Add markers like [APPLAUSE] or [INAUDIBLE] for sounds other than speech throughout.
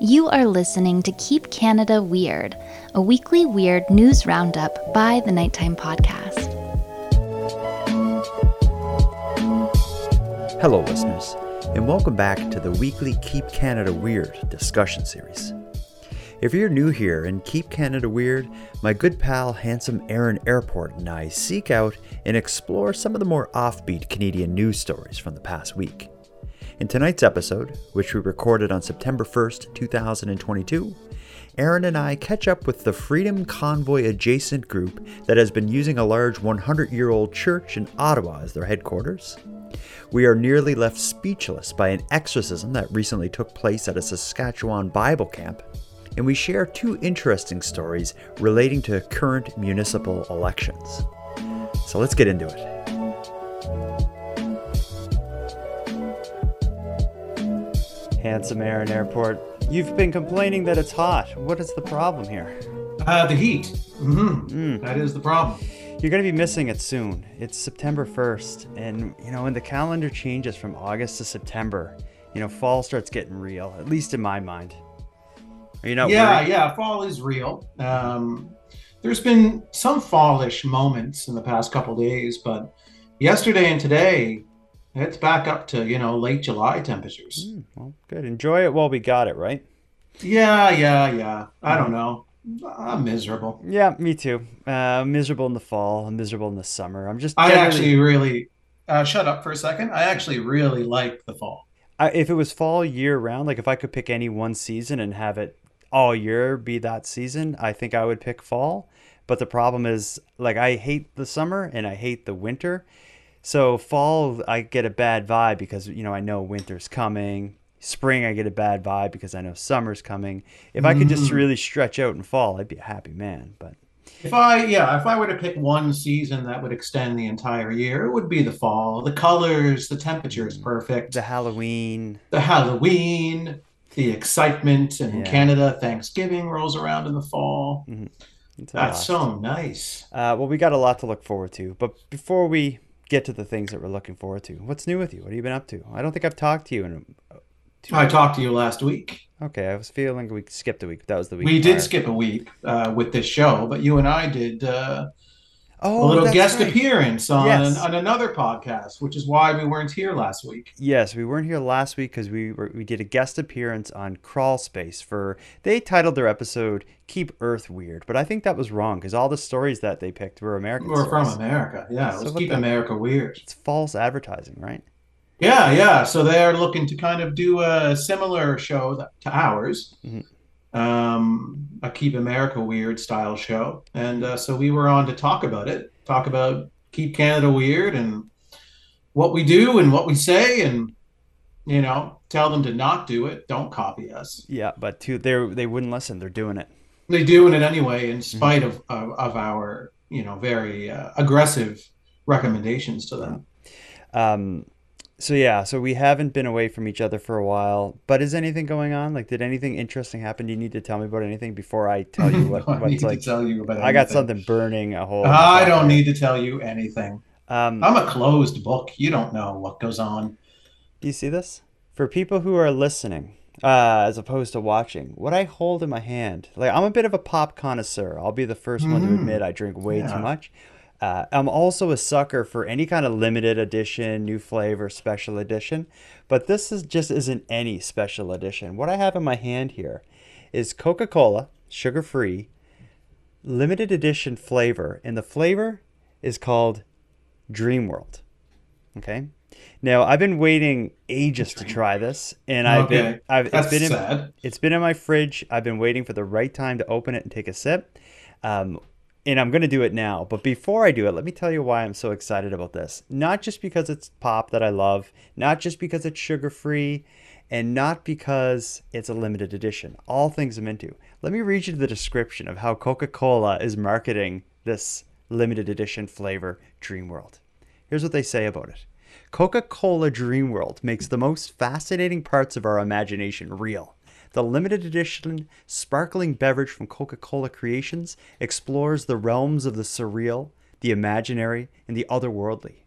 You are listening to Keep Canada Weird, a weekly weird news roundup by the Nighttime Podcast. Hello, listeners, and welcome back to the weekly Keep Canada Weird discussion series. If you're new here and Keep Canada Weird, my good pal, handsome Aaron Airport, and I seek out and explore some of the more offbeat Canadian news stories from the past week. In tonight's episode, which we recorded on September 1st, 2022, Aaron and I catch up with the Freedom Convoy adjacent group that has been using a large 100 year old church in Ottawa as their headquarters. We are nearly left speechless by an exorcism that recently took place at a Saskatchewan Bible camp, and we share two interesting stories relating to current municipal elections. So let's get into it. Handsome Aaron Airport. You've been complaining that it's hot. What is the problem here? Uh, the heat. Mm-hmm. That is the problem. You're going to be missing it soon. It's September 1st, and you know when the calendar changes from August to September, you know fall starts getting real. At least in my mind. Are you not? Yeah, worried? yeah. Fall is real. Um, there's been some fallish moments in the past couple days, but yesterday and today, it's back up to you know late July temperatures. Mm, well, good. Enjoy it while we got it, right? Yeah, yeah, yeah. I don't know. I'm miserable. Yeah, me too. Uh, miserable in the fall. I'm miserable in the summer. I'm just. I actually really. Uh, shut up for a second. I actually really like the fall. I, if it was fall year round, like if I could pick any one season and have it all year be that season, I think I would pick fall. But the problem is, like, I hate the summer and I hate the winter. So fall, I get a bad vibe because you know I know winter's coming. Spring, I get a bad vibe because I know summer's coming. If I could just Mm. really stretch out in fall, I'd be a happy man. But If I, yeah, if I were to pick one season that would extend the entire year, it would be the fall. The colors, the temperature is perfect. the Halloween, the Halloween, the excitement, and in Yeah. Canada, Thanksgiving rolls around in the fall. a That's so nice. Uh, well, we got a lot to look forward to. But before we get to the things that we're looking forward to, what's new with you? What have you been up to? I don't think I've talked to you in. Two I talked to you last week. Okay, I was feeling we skipped a week. That was the week. We did skip a week uh, with this show, but you and I did uh, oh, a little guest right. appearance on, Yes. on another podcast, which is why we weren't here last week. Yes, we weren't here last week because we were, we did a guest appearance on Crawl Space for. They titled their episode "Keep Earth Weird," but I think that was wrong because all the stories that they picked were American. We're from. America. Yeah, So let's keep America weird. It's false advertising, right? Yeah, yeah. So they're looking to kind of do a similar show that, to ours, Mhm. Um, a Keep America Weird style show. And uh, so we were on to talk about it, talk about Keep Canada Weird and what we do and what we say, and you know, tell them to not do it. Don't copy us. Yeah, but to they they wouldn't listen. They're doing it. They're doing it anyway, in spite of, of of our you know very uh, aggressive recommendations to them. Um, so yeah, so we haven't been away from each other for a while. But is anything going on? Like, did anything interesting happen? Do you need to tell me about anything before I [LAUGHS] tell you what, [LAUGHS] I need what's to like? tell you about I got anything. something burning a hole. I don't need to tell you anything. Um, I'm a closed book. You don't know what goes on. do you see this? For people who are listening, uh, as opposed to watching, what I hold in my hand, like I'm a bit of a pop connoisseur. I'll be the 1st one to Mhm. admit I drink way Yeah. too much. Uh, I'm also a sucker for any kind of limited edition, new flavor, special edition. But this is just isn't any special edition. What I have in my hand here is Coca-Cola, sugar-free, limited edition flavor, and the flavor is called Dream World. Okay. Now I've been waiting ages to try this, and I've been. I've it's That's been in, sad. it's been in my fridge. I've been waiting for the right time to open it and take a sip. Um, and I'm going to do it now. But before I do it, let me tell you why I'm so excited about this. Not just because it's pop that I love, not just because it's sugar free, and not because it's a limited edition. All things I'm into. Let me read you the description of how Coca Cola is marketing this limited edition flavor, Dream World. Here's what they say about it Coca Cola Dream World makes the most fascinating parts of our imagination real. The limited edition sparkling beverage from Coca Cola Creations explores the realms of the surreal, the imaginary, and the otherworldly.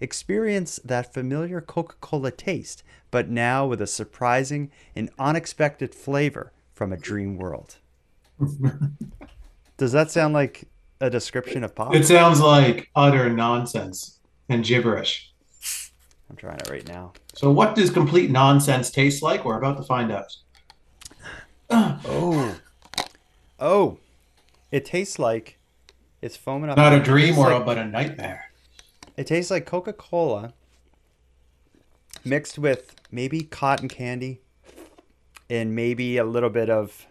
Experience that familiar Coca Cola taste, but now with a surprising and unexpected flavor from a dream world. Does that sound like a description of pop? It sounds like utter nonsense and gibberish. I'm trying it right now. So, what does complete nonsense taste like? We're about to find out. Oh, oh, it tastes like it's foaming up. Not a dream world, like- but a nightmare. It tastes like Coca Cola mixed with maybe cotton candy and maybe a little bit of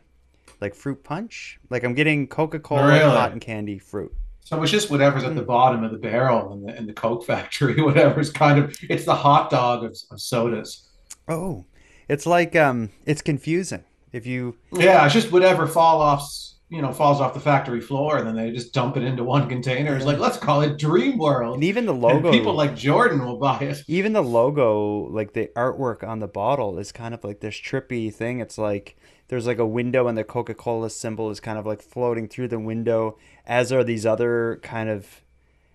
like fruit punch. Like I'm getting Coca Cola Really? cotton candy fruit. So it's just whatever's at the bottom of the barrel in the in the Coke factory, [LAUGHS] whatever's kind of it's the hot dog of, of sodas. Oh, it's like um, it's confusing. If you Yeah, it's just whatever fall offs, you know, falls off the factory floor, and then they just dump it into one container. It's like let's call it Dream World. and even the And logo, people like Jordan will buy it. even the logo, like the artwork on the bottle, is kind of like this trippy thing. It's like there's like a window, and the Coca Cola symbol is kind of like floating through the window, as are these other kind of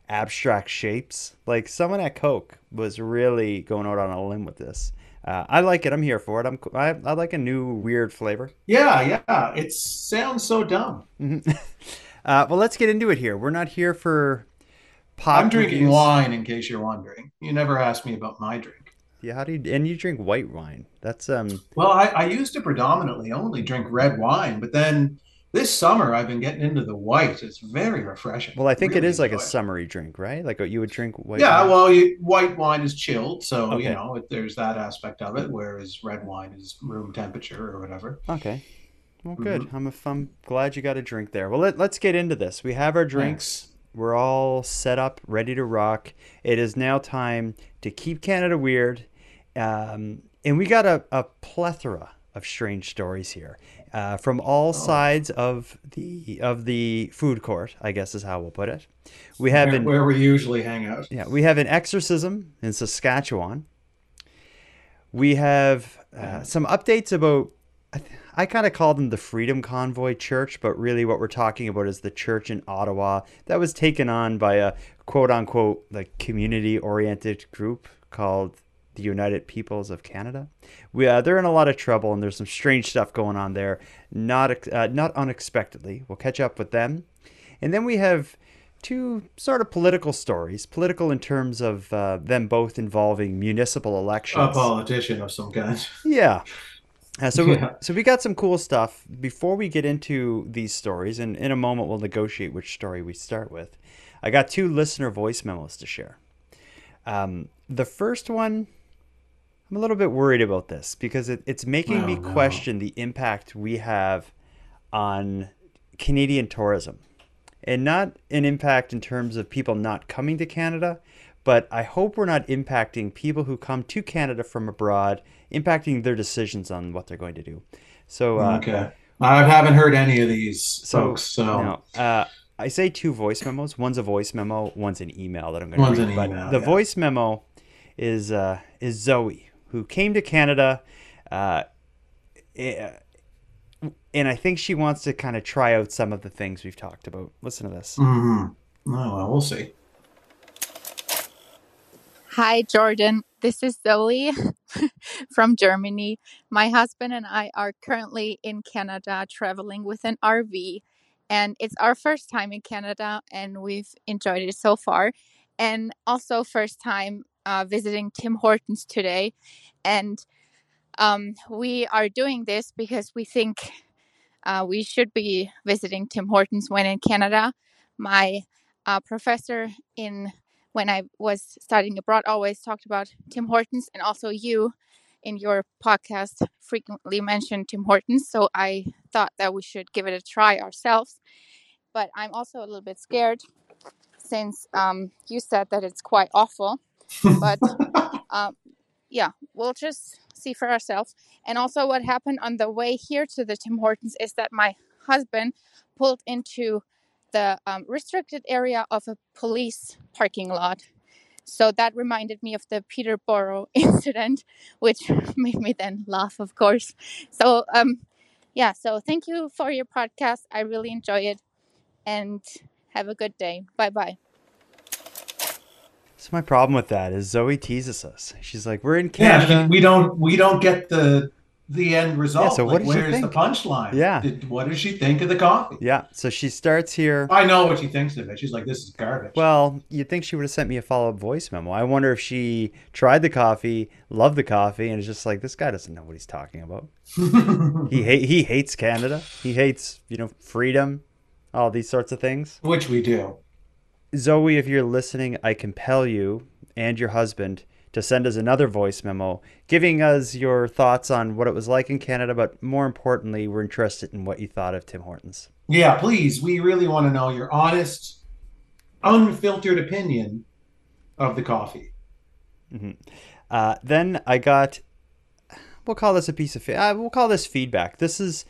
abstract shapes. Like someone at Coke was really going out on a limb with this. Uh, I like it. I'm here for it. I'm. I, I like a new weird flavor. Yeah, yeah. It sounds so dumb. Mhm. [LAUGHS] uh, well, let's get into it here. We're not here for pop. I'm drinking reviews. wine, in case you're wondering. You never asked me about my drink. Yeah, how do you? And you drink white wine. That's um. Well, I, I used to predominantly only drink red wine, but then this summer I've been getting into the white. It's very refreshing. Well, I think it Really is like a it. summery drink, right? Like you would drink white. Yeah, wine. well, you, white wine is chilled, so Okay. you know it, there's that aspect of it. Whereas red wine is room temperature or whatever. Okay. Well, good. Mm-hmm. I'm, a, I'm glad you got a drink there. Well, let, let's get into this. We have our drinks. We're all set up, ready to rock. It is now time to keep Canada weird. Um, and we got a, a plethora of strange stories here uh, from Oh. all sides of the of the food court. I guess is how we'll put it. We have Where, an where we usually hang out. yeah, we have an exorcism in Saskatchewan. We have uh, some updates about. I, th- I kind of call them the Freedom Convoy Church, but really what we're talking about is the church in Ottawa that was taken on by a quote unquote like community oriented group called the United Peoples of Canada. We uh, they're in a lot of trouble and there's some strange stuff going on there, not uh, not unexpectedly. We'll catch up with them, and then we have two sort of political stories, political in terms of uh, them both involving municipal elections. A politician of some kind. Yeah. Uh, so, [LAUGHS] Yeah. so we got some cool stuff. Before we get into these stories, and in a moment we'll negotiate which story we start with. I got two listener voice memos to share. Um, the first one, I'm a little bit worried about this because it, it's making me Oh, no. question the impact we have on Canadian tourism. And not an impact in terms of people not coming to Canada, but I hope we're not impacting people who come to Canada from abroad, impacting their decisions on what they're going to do. So, uh, okay. I haven't heard any of these so folks, so now, uh, I say two voice memos. One's a voice memo. One's an email that I'm going to an read. But email, the yeah. voice memo is uh, is Zoe, who came to Canada, uh, eh, and I think she wants to kind of try out some of the things we've talked about. Listen to this. Mhm. Oh, well, we'll see. Hi, Jordan. This is Zoe [LAUGHS] from Germany. My husband and I are currently in Canada traveling with an RV, and it's our first time in Canada, and we've enjoyed it so far. And also, first time uh, visiting Tim Hortons today. And um, we are doing this because we think uh, we should be visiting Tim Hortons when in Canada. My uh, professor in when I was studying abroad always talked about Tim Hortons, and also you in your podcast frequently mentioned Tim Hortons. So I thought that we should give it a try ourselves. But I'm also a little bit scared since um, you said that it's quite awful. But [LAUGHS] um, yeah, we'll just see for ourselves. And also, what happened on the way here to the Tim Hortons is that my husband pulled into the um, restricted area of a police parking lot. So that reminded me of the Peterborough [LAUGHS] incident, which [LAUGHS] made me then laugh, of course. So, um, yeah, so thank you for your podcast. I really enjoy it. And have a good day. Bye bye. So my problem with that is Zoe teases us. She's like, "We're in Yeah, Canada." we don't we don't get the the end result. so what like, did where's the punchline? Yeah. Did, what does she think of the coffee? Yeah. So she starts here. I know what she thinks of it. She's like, this is garbage. Well, you'd think she would have sent me a follow up voice memo. I wonder if she tried the coffee, loved the coffee, and is just like, this guy doesn't know what he's talking about. [LAUGHS] He hate he hates Canada. He hates you know freedom, all these sorts of things. Which we do. Zoe, if you're listening, I compel you and your husband to send us another voice memo giving us your thoughts on what it was like in Canada, but more importantly, we're interested in what you thought of Tim Hortons. Yeah, please. We really want to know your honest, unfiltered opinion of the coffee. Uh, then I got, we'll call this a piece of, uh, we'll call this feedback. This is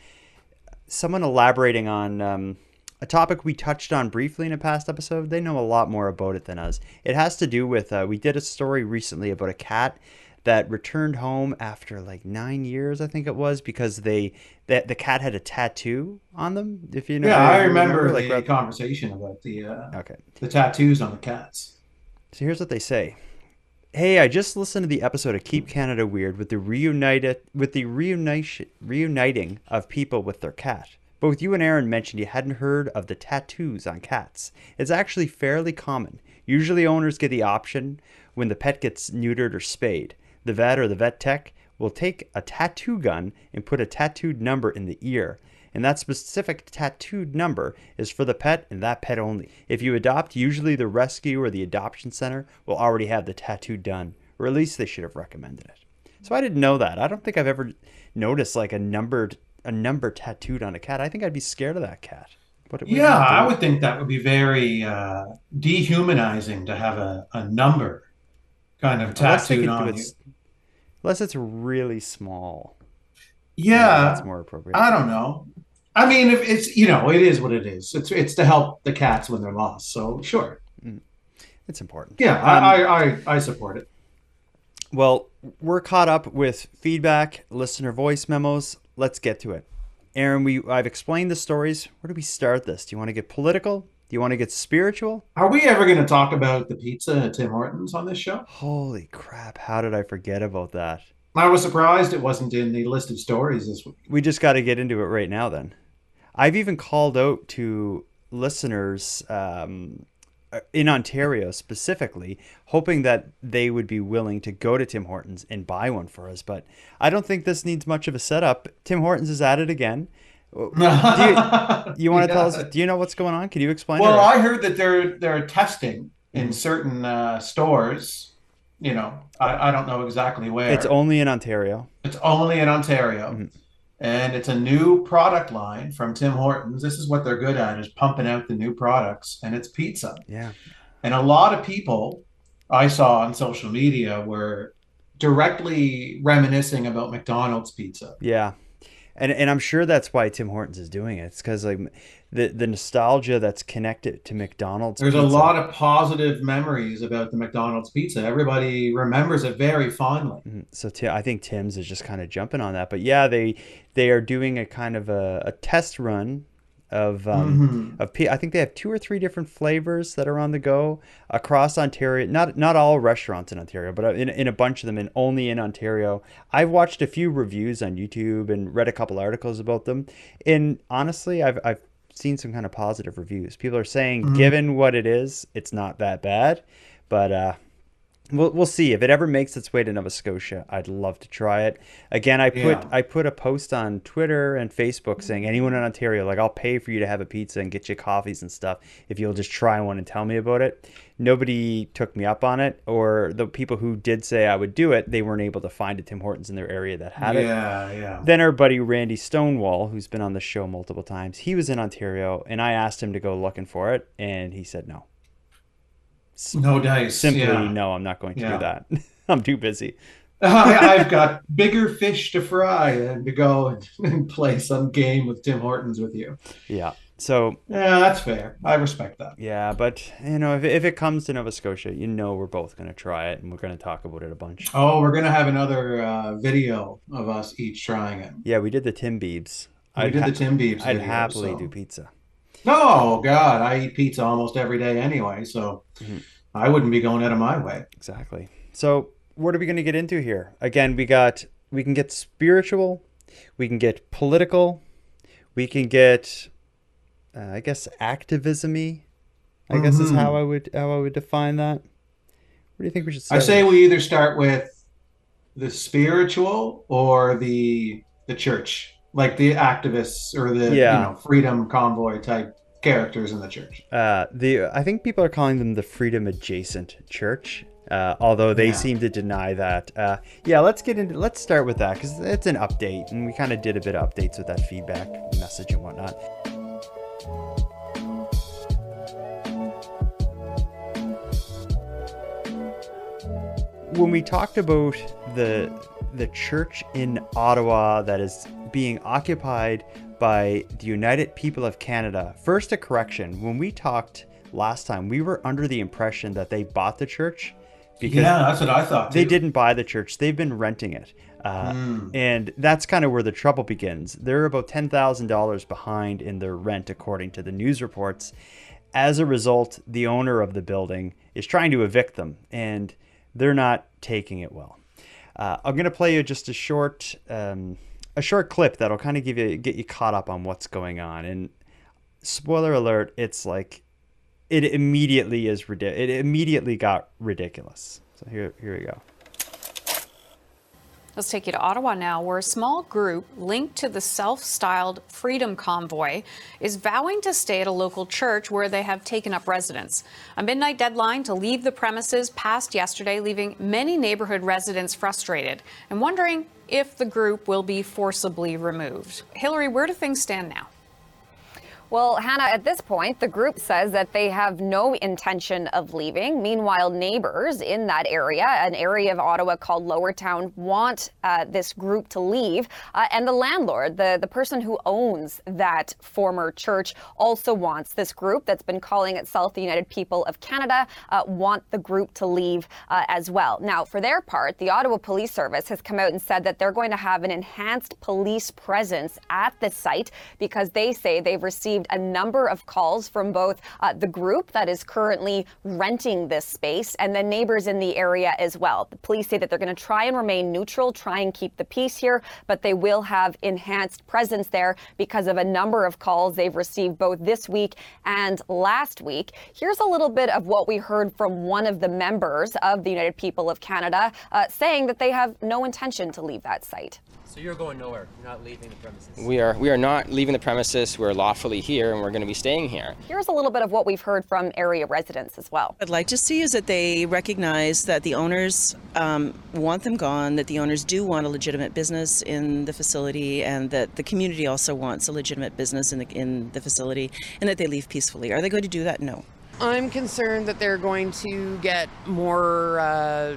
someone elaborating on um, a topic we touched on briefly in a past episode. They know a lot more about it than us. It has to do with, uh, we did a story recently about a cat that returned home after like nine years, I think it was, because they, that the cat had a tattoo on them. If you know, Yeah, I remember, like, the right- conversation about the uh, okay. the tattoos on the cats. So here's what they say. Hey, I just listened to the episode of Keep Canada Weird with the reunited with the reunition reuniting of people with their cat. Both you and Aaron mentioned you hadn't heard of the tattoos on cats. It's actually fairly common. Usually owners get the option when the pet gets neutered or spayed. The vet or the vet tech will take a tattoo gun and put a tattooed number in the ear. And that specific tattooed number is for the pet and that pet only. If you adopt, usually the rescue or the adoption center will already have the tattoo done, or at least they should have recommended it. So I didn't know that. I don't think I've ever noticed like a numbered a number tattooed on a cat. I think I'd be scared of that cat. What, what do Yeah, I would think that would be very uh, dehumanizing to have a, a number kind of tattooed on it you. Unless it's really small. Yeah, that's more appropriate. I don't know. I mean, if it's you know, it is what it is. It's it's to help the cats when they're lost. So sure, It's important. yeah, Um, I I I support it. Well, we're caught up with feedback, listener voice memos. Let's get to it. Aaron, we I've explained the stories. Where do we start this? Do you want to get political? Do you want to get spiritual? Are we ever going to talk about the pizza at Tim Hortons on this show? Holy crap, how did I forget about that? I was surprised it wasn't in the list of stories this week. We just got to get into it right now then. I've even called out to listeners um, in Ontario specifically, hoping that they would be willing to go to Tim Hortons and buy one for us. But I don't think this needs much of a setup. Tim Hortons is at it again. [LAUGHS] Do you, you want to tell us? Do you know what's going on? Can you explain? Well. I heard that they're they're testing Mm-hmm. in certain uh, stores. You know, I, I don't know exactly where. it's only in Ontario. It's only in Ontario. Mhm. And it's a new product line from Tim Hortons. This is what they're good at is pumping out the new products and it's pizza. Yeah. And a lot of people I saw on social media were directly reminiscing about McDonald's pizza. Yeah. And, and I'm sure that's why Tim Hortons is doing it. It's because like the the nostalgia that's connected to McDonald's. There's a lot of positive memories about the McDonald's pizza. Everybody remembers it very fondly. Mhm. So Ti- I think Tim's is just kind of jumping on that. But yeah, they they are doing a kind of a, a test run of um, Mhm. of I think they have two or three different flavors that are on the go across Ontario. Not not all restaurants in Ontario, but uh, in, in a bunch of them, and only in Ontario. I've watched a few reviews on YouTube and read a couple articles about them. And honestly, I've I've seen some kind of positive reviews. People are saying, Mhm. given what it is, it's not that bad. But uh, We'll, we'll see if it ever makes its way to Nova Scotia. I'd love to try it. Again, I put Yeah. I put a post on Twitter and Facebook saying anyone in Ontario, like I'll pay for you to have a pizza and get you coffees and stuff if you'll just try one and tell me about it. Nobody took me up on it, or the people who did say I would do it, they weren't able to find a Tim Hortons in their area that had it. Yeah, yeah. Then our buddy Randy Stonewall, who's been on the show multiple times, he was in Ontario, and I asked him to go looking for it, and he said no. No dice. Simply yeah. no, I'm not going to Yeah. do that. [LAUGHS] I'm too busy. I, I've got bigger fish to fry than to go and, [LAUGHS] and play some game with Tim Hortons with you. Yeah. So Yeah, that's fair. I respect that. yeah, but you know, if, if it comes to Nova Scotia, you know, we're both going to try it, and we're going to talk about it a bunch. Oh, we're gonna have another uh, video of us each trying it. Yeah, we did the Timbiebs. We I'd did ha- the Timbiebs. I'd video, happily so- do pizza. No, God, I eat pizza almost every day anyway, so Mhm. I wouldn't be going out of my way. Exactly. So what are we going to get into here? Again, we got we can get spiritual we can get political, we can get, uh, I guess, activismy. I mm-hmm. guess is how mm-hmm. I would how I would define that. What do you think we should? I say we either start with the spiritual or the the church, like the activists or the yeah. you know freedom convoy type characters in the church. Uh, the I think people are calling them the freedom adjacent church. Uh, although they yeah. seem to deny that. Uh, yeah, let's get into. Let's start with that because it's an update, and we kind of did a bit of updates with that feedback message and whatnot. When we talked about the the church in Ottawa that is being occupied by the United People of Canada. First, a correction. When we talked last time, we were under the impression that they bought the church because yeah, that's what I thought. Too. They didn't buy the church; they've been renting it, uh, mm. and that's kind of where the trouble begins. They're about ten thousand dollars behind in their rent, according to the news reports. As a result, the owner of the building is trying to evict them, and they're not taking it well. Uh, I'm going to play you just a short. Um, a short clip that'll kind of give you get you caught up on what's going on. And spoiler alert, it's like it immediately is ridiculous. It immediately got ridiculous. So here here we go. Let's take you to Ottawa now, where a small group linked to the self styled Freedom Convoy is vowing to stay at a local church where they have taken up residence. A midnight deadline to leave the premises passed yesterday, leaving many neighborhood residents frustrated and wondering if the group will be forcibly removed. Hillary, where do things stand now? Well, Hannah, at this point, the group says that they have no intention of leaving. Meanwhile, neighbors in that area, an area of Ottawa called Lower Town, want uh, this group to leave. Uh, and the landlord, the, the person who owns that former church, also wants this group that's been calling itself the United People of Canada, uh, want the group to leave uh, as well. Now, for their part, the Ottawa Police Service has come out and said that they're going to have an enhanced police presence at the site because they say they've received received a number of calls from both uh, the group that is currently renting this space and the neighbors in the area as well. The police say that they're going to try and remain neutral, try and keep the peace here, but they will have enhanced presence there because of a number of calls they've received both this week and last week. Here's a little bit of what we heard from one of the members of the United People of Canada uh, saying that they have no intention to leave that site. So you're going nowhere. You're not leaving the premises. We are. We are not leaving the premises. We're lawfully here, and we're going to be staying here. Here's a little bit of what we've heard from area residents as well. I'd like to see is that they recognize that the owners um, want them gone. That the owners do want a legitimate business in the facility, and that the community also wants a legitimate business in the in the facility, and that they leave peacefully. Are they going to do that? No. I'm concerned that they're going to get more uh,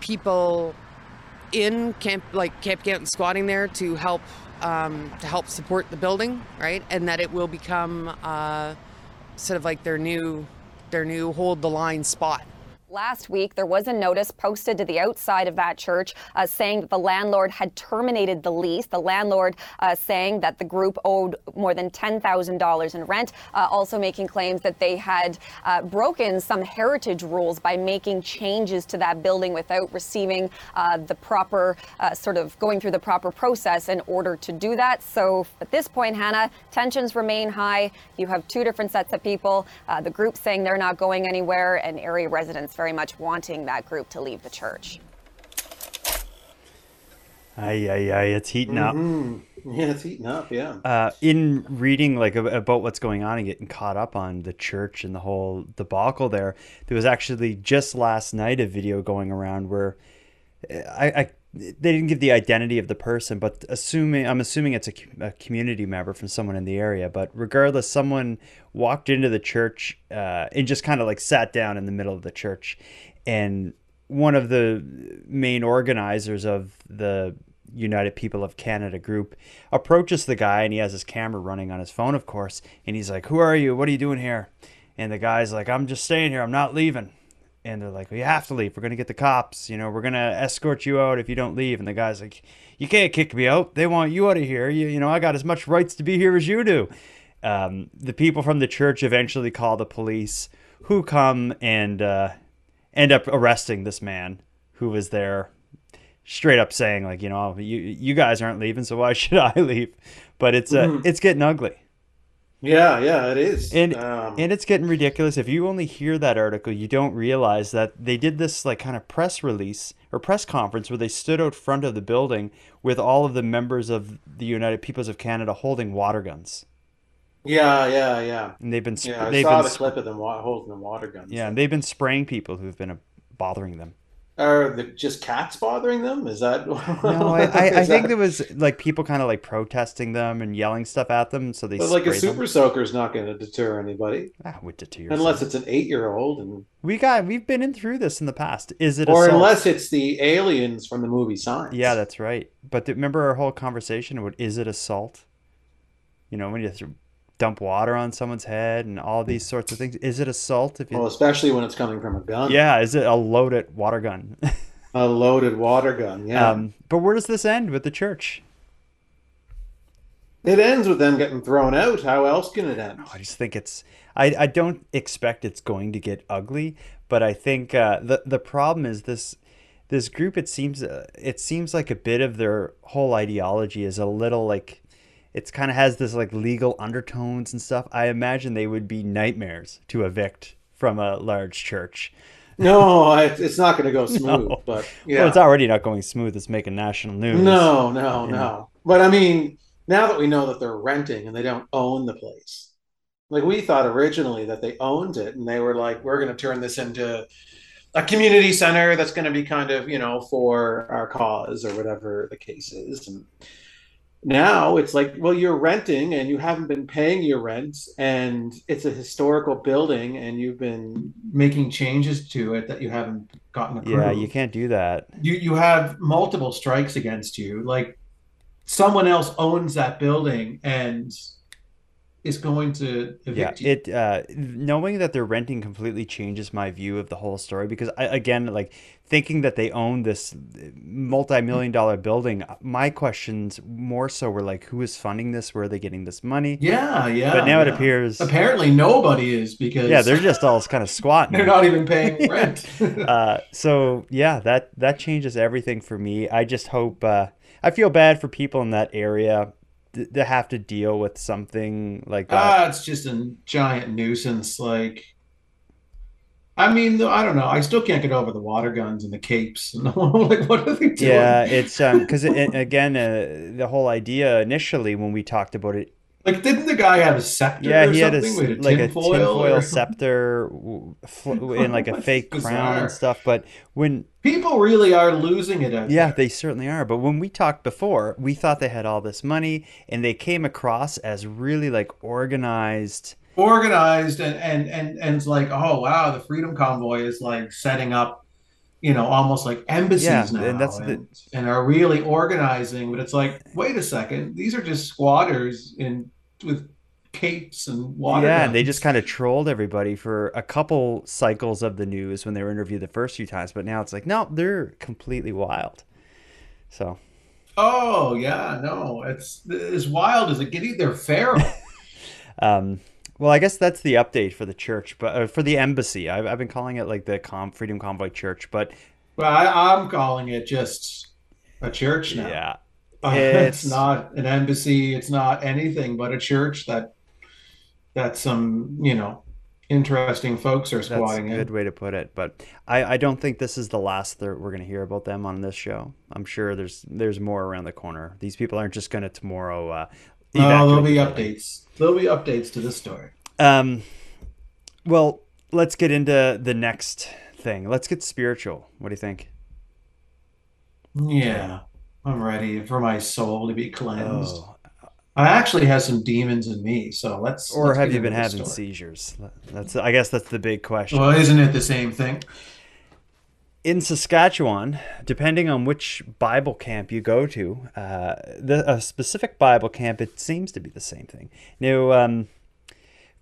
people in camp like Camp Coventry squatting there to help um, to help support the building, right? And that it will become uh, sort of like their new their new hold the line spot. Last week, there was a notice posted to the outside of that church uh, saying that the landlord had terminated the lease. The landlord uh, saying that the group owed more than $10,000 in rent, uh, also making claims that they had uh, broken some heritage rules by making changes to that building without receiving uh, the proper, uh, sort of going through the proper process in order to do that. So at this point, Hannah, tensions remain high. You have two different sets of people. the group saying they're not going anywhere, and area residents very much wanting that group to leave the church. Aye, aye, aye, it's heating mm-hmm. up. Yeah, it's heating up, yeah. Uh, in reading like about what's going on and getting caught up on the church and the whole debacle there, there was actually just last night a video going around where I, I they didn't give the identity of the person, but assuming I'm assuming it's a, a, community member from someone in the area. But regardless, someone walked into the church uh, and just kind of like sat down in the middle of the church, and one of the main organizers of the United People of Canada group approaches the guy, and he has his camera running on his phone, of course, and he's like, "Who are you? What are you doing here?" And the guy's like, "I'm just staying here. I'm not leaving." And they're like, "We have to leave. We're gonna get the cops. You know, we're gonna escort you out if you don't leave." And the guy's like, "You can't kick me out. They want you out of here. You, you know, I got as much rights to be here as you do." Um, the people from the church eventually call the police, who come and uh, end up arresting this man who was there straight up saying like, you know, you you guys aren't leaving, so why [LAUGHS] should I leave? But it's uh, Mhm. it's getting ugly. Yeah, yeah, it is. And um, and it's getting ridiculous. If you only hear that article, you don't realize that they did this like kind of press release or press conference where they stood out front of the building with all of the members of the United Peoples of Canada holding water guns. yeah, yeah, yeah. And they've been sp- Yeah, I they've saw been the clip of them wa- holding the water guns. Yeah, and they've been spraying people who've been uh, bothering them. Are the just cats bothering them? Is that? [LAUGHS] No, I, I, I think that- there was like people kind of like protesting them and yelling stuff at them, so they But like a them. super soaker is not going to deter anybody Ah, would deter unless it's an eight-year-old, and we got we've been in through this in the past. Is it or assault? unless it's the aliens from the movie Signs. Yeah, that's right. But th- remember our whole conversation about is it assault? You know, when you dump water on someone's head and all these sorts of things. Is it assault? If you, Well, especially when it's coming from a gun. yeah, is it a loaded water gun? [LAUGHS] a loaded water gun. Yeah. um, but where does this end with the church? it ends with them getting thrown out. How else can it end? I just think it's. I, I don't expect it's going to get ugly, but I think uh, the the problem is this this group. It seems uh, it seems like a bit of their whole ideology is a little like it's kind of has this like legal undertones and stuff. I imagine they would be nightmares to evict from a large church. No, it's not going to go [LAUGHS] smooth. No. But yeah, Well, it's already not going smooth. It's making national news. no, no, no. know. But I mean, now that we know that they're renting and they don't own the place, like we thought originally that they owned it, and they were like, "We're going to turn this into a community center that's going to be kind of, you know, for our cause or whatever the case is." And now it's like, well, you're renting and you haven't been paying your rent, and it's a historical building, and you've been making changes to it that you haven't gotten approved. Yeah, you can't do that. you you have multiple strikes against you. Like someone else owns that building and is going to Yeah, evict you. it uh, knowing that they're renting completely changes my view of the whole story because I again like thinking that they own this multi-million dollar building. My questions more so were like, who is funding this? Where are they getting this money? yeah, yeah. But now it appears, apparently nobody is because yeah, they're just all kind of squatting. [LAUGHS] they're not even paying [LAUGHS] rent. [LAUGHS] uh, so yeah, that that changes everything for me. I just hope. Uh, I feel bad for people in that area th- to have to deal with something like that. Ah, it's just a giant nuisance. Like, I mean, I don't know. I still can't get over the water guns and the capes. [LAUGHS] like, what are they doing? Yeah, it's um [LAUGHS] because it, it- again uh, the whole idea initially when we talked about it, Like, didn't the guy have a scepter yeah, or he had a, like a tinfoil? tinfoil or- scepter in like a [LAUGHS] fake crown and stuff. But when People really are losing it yeah, they certainly are. But when we talked before, we thought they had all this money and they came across as really like organized. organized and and and and it's like oh wow the freedom convoy is like setting up you know almost like embassies Yeah, now and that's the- and, are really organizing but it's like wait a second these are just squatters in with capes and water yeah, and they just kind of trolled everybody for a couple cycles of the news when they were interviewed the first few times. But now it's like, no, they're completely wild. So oh yeah no it's as wild as it get they're [LAUGHS] feral Um, well, I guess that's the update for the church, but uh, for the embassy, I've, I've been calling it like the Com- Freedom Convoy Church, but well, I, i'm calling it just a church now yeah, Uh, [LAUGHS] it's, It's- not an embassy. It's not anything but a church that that some you know interesting folks are that's a squatting good in. way to put it. But I, I don't think this is the last that we're going to hear about them on this show. I'm sure there's there's more around the corner. These people aren't just going to tomorrow. Uh, Oh, there'll be updates. There'll be updates to this story. Um, well, let's get into the next thing. Let's get spiritual. What do you think? Yeah, I'm ready for my soul to be cleansed. Oh, I actually have some demons in me, so let's. or let's have you been having story. seizures? That's I guess that's the big question. Well, isn't it the same thing? In Saskatchewan, depending on which Bible camp you go to, uh, the, a specific Bible camp, it seems to be the same thing. Now, um,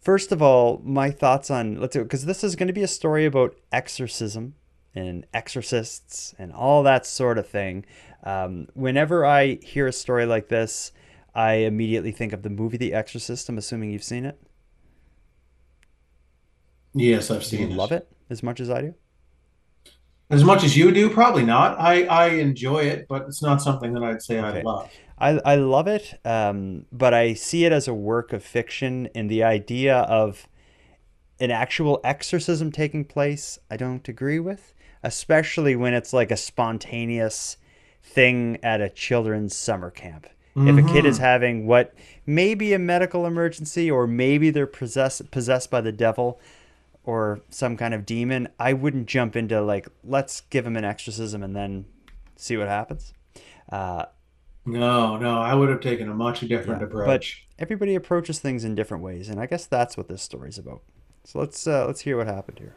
first of all, my thoughts on let's do because this is going to be a story about exorcism and exorcists and all that sort of thing. Um, whenever I hear a story like this, I immediately think of the movie The Exorcist. I'm assuming you've seen it. Yes, I've Do you seen love it as much as I do? As much as you do, probably not. I I enjoy it, but it's not something that I'd say Okay. I love. I, I love it, um, but I see it as a work of fiction, and the idea of an actual exorcism taking place, I don't agree with, especially when it's like a spontaneous thing at a children's summer camp. If a kid is Mhm. having what may be a medical emergency, or maybe they're possessed possessed by the devil or some kind of demon, I wouldn't jump into like let's give him an exorcism and then see what happens. Uh, No, no, I would have taken a much different yeah, approach. But everybody approaches things in different ways, and I guess that's what this story's about. So let's uh, let's hear what happened here.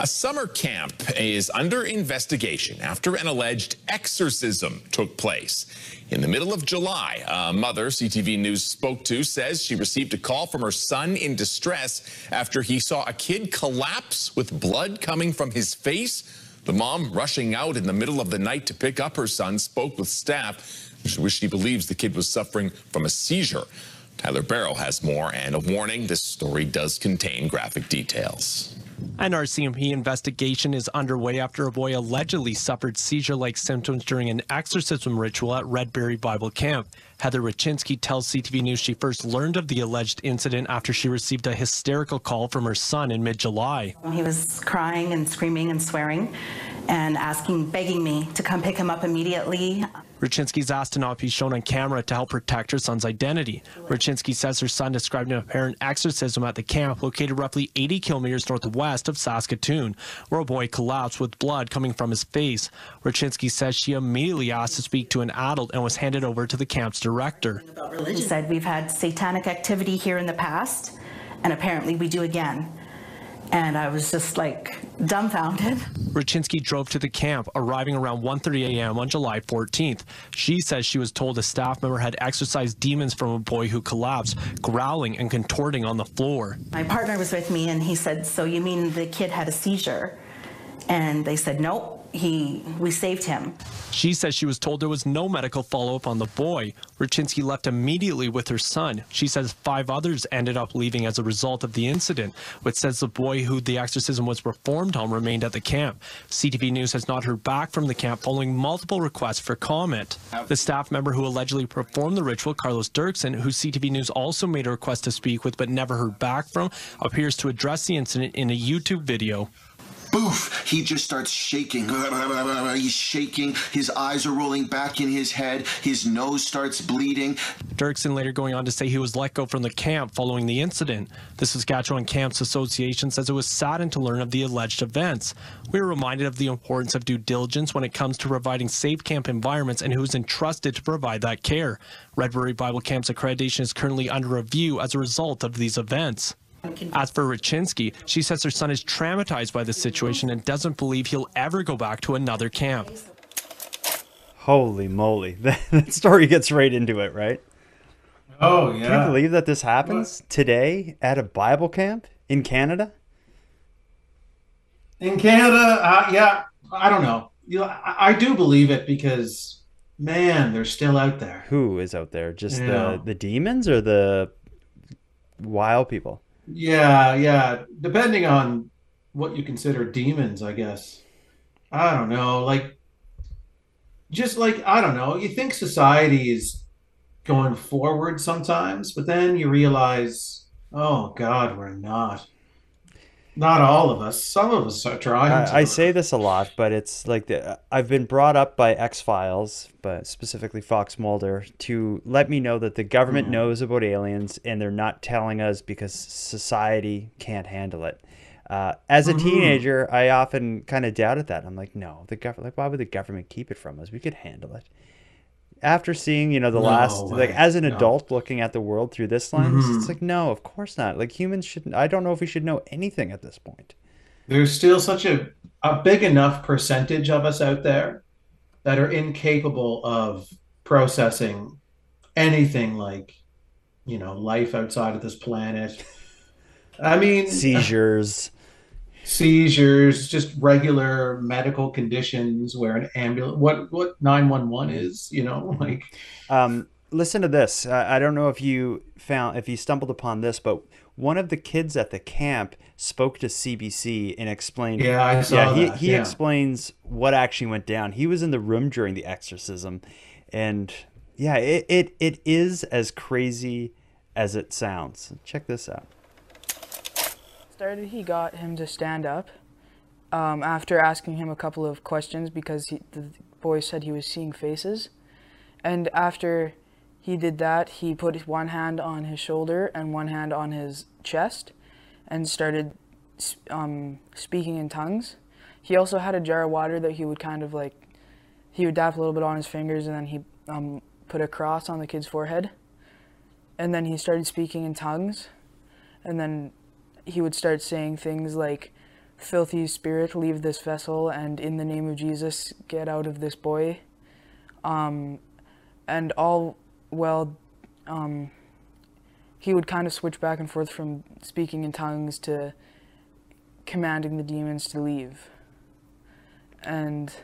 A summer camp is under investigation after an alleged exorcism took place. In the middle of July, a mother CTV News spoke to says she received a call from her son in distress after he saw a kid collapse with blood coming from his face. The mom, rushing out in the middle of the night to pick up her son, spoke with staff, which she believes the kid was suffering from a seizure. Tyler Barrow has more, and a warning this story does contain graphic details. An RCMP investigation is underway after a boy allegedly suffered seizure like symptoms during an exorcism ritual at Redberry Bible Camp. Heather Rachinsky tells CTV News she first learned of the alleged incident after she received a hysterical call from her son in mid July. He was crying and screaming and swearing and asking, begging me to come pick him up immediately. Rachinsky's asked to not be shown on camera to help protect her son's identity. Rachinsky says her son described an apparent exorcism at the camp located roughly 80 kilometers northwest of Saskatoon, where a boy collapsed with blood coming from his face. Rachinsky says she immediately asked to speak to an adult and was handed over to the camp's director. He said, We've had satanic activity here in the past, and apparently we do again. And I was just like dumbfounded. Rachinsky drove to the camp, arriving around 1:30 a.m. on July 14th. She says she was told a staff member had exorcised demons from a boy who collapsed, growling and contorting on the floor. My partner was with me, and he said, So you mean the kid had a seizure? And they said, Nope, he, we saved him. She says she was told there was no medical follow-up on the boy. Rachinsky left immediately with her son. She says five others ended up leaving as a result of the incident, but says the boy who the exorcism was performed on remained at the camp. CTV News has not heard back from the camp following multiple requests for comment. The staff member who allegedly performed the ritual, Carlos Dirksen, who CTV News also made a request to speak with but never heard back from, appears to address the incident in a YouTube video. Boof! He just starts shaking. [LAUGHS] He's shaking. His eyes are rolling back in his head. His nose starts bleeding. Dirksen later going on to say he was let go from the camp following the incident. The Saskatchewan Camps Association says it was saddened to learn of the alleged events. We are reminded of the importance of due diligence when it comes to providing safe camp environments and who is entrusted to provide that care. Redberry Bible Camp's accreditation is currently under review as a result of these events. As for Rachinsky, she says her son is traumatized by the situation and doesn't believe he'll ever go back to another camp. Holy moly, [LAUGHS] that, that story gets right into it, right? Oh yeah. Can you believe that this happens today at a Bible camp in Canada? In Canada, uh, yeah, I don't know. You know, I, I do believe it because, man, they're still out there. Who is out there? Just Yeah. the the demons or the wild people? Yeah, yeah. Depending on what you consider demons, I guess. I don't know. Like, just like, I don't know. You think society is going forward sometimes, but then you realize, oh God, we're not. Not all of us. Some of us are trying to. I, I say this a lot, but it's like the, I've been brought up by X Files, but specifically Fox Mulder, to let me know that the government Mhm. knows about aliens and they're not telling us because society can't handle it. Uh, as a Mhm. teenager, I often kind of doubted that. I'm like, no, the government. Like, why would the government keep it from us? We could handle it. After seeing, you know, the No last, like, as an No. adult looking at the world through this lens, it's Mhm. like, no, of course not. Like, humans shouldn't. I don't know if we should know anything at this point. There's still such a, a big enough percentage of us out there that are incapable of processing anything like, you know, life outside of this planet. I mean, Seizures. Seizures, just regular medical conditions where an ambulance, what what 911 is, you know, [LAUGHS] like Um, listen to this. I, I don't know if you found if you stumbled upon this, but one of the kids at the camp spoke to CBC and explained. Yeah, I saw yeah, he, he yeah. explains what actually went down. He was in the room during the exorcism, and yeah, it, it, it is as crazy as it sounds. Check this out. Started he got him to stand up um, after asking him a couple of questions because he, the boy said he was seeing faces. And after he did that he put one hand on his shoulder and one hand on his chest and started um, speaking in tongues. He also had a jar of water that he would kind of like he would dab a little bit on his fingers and then he um, put a cross on the kid's forehead. And then he started speaking in tongues. And then he would start saying things like filthy spirit leave this vessel and in the name of jesus get out of this boy. Um, and all well um, he would kind of switch back and forth from speaking in tongues to commanding the demons to leave. And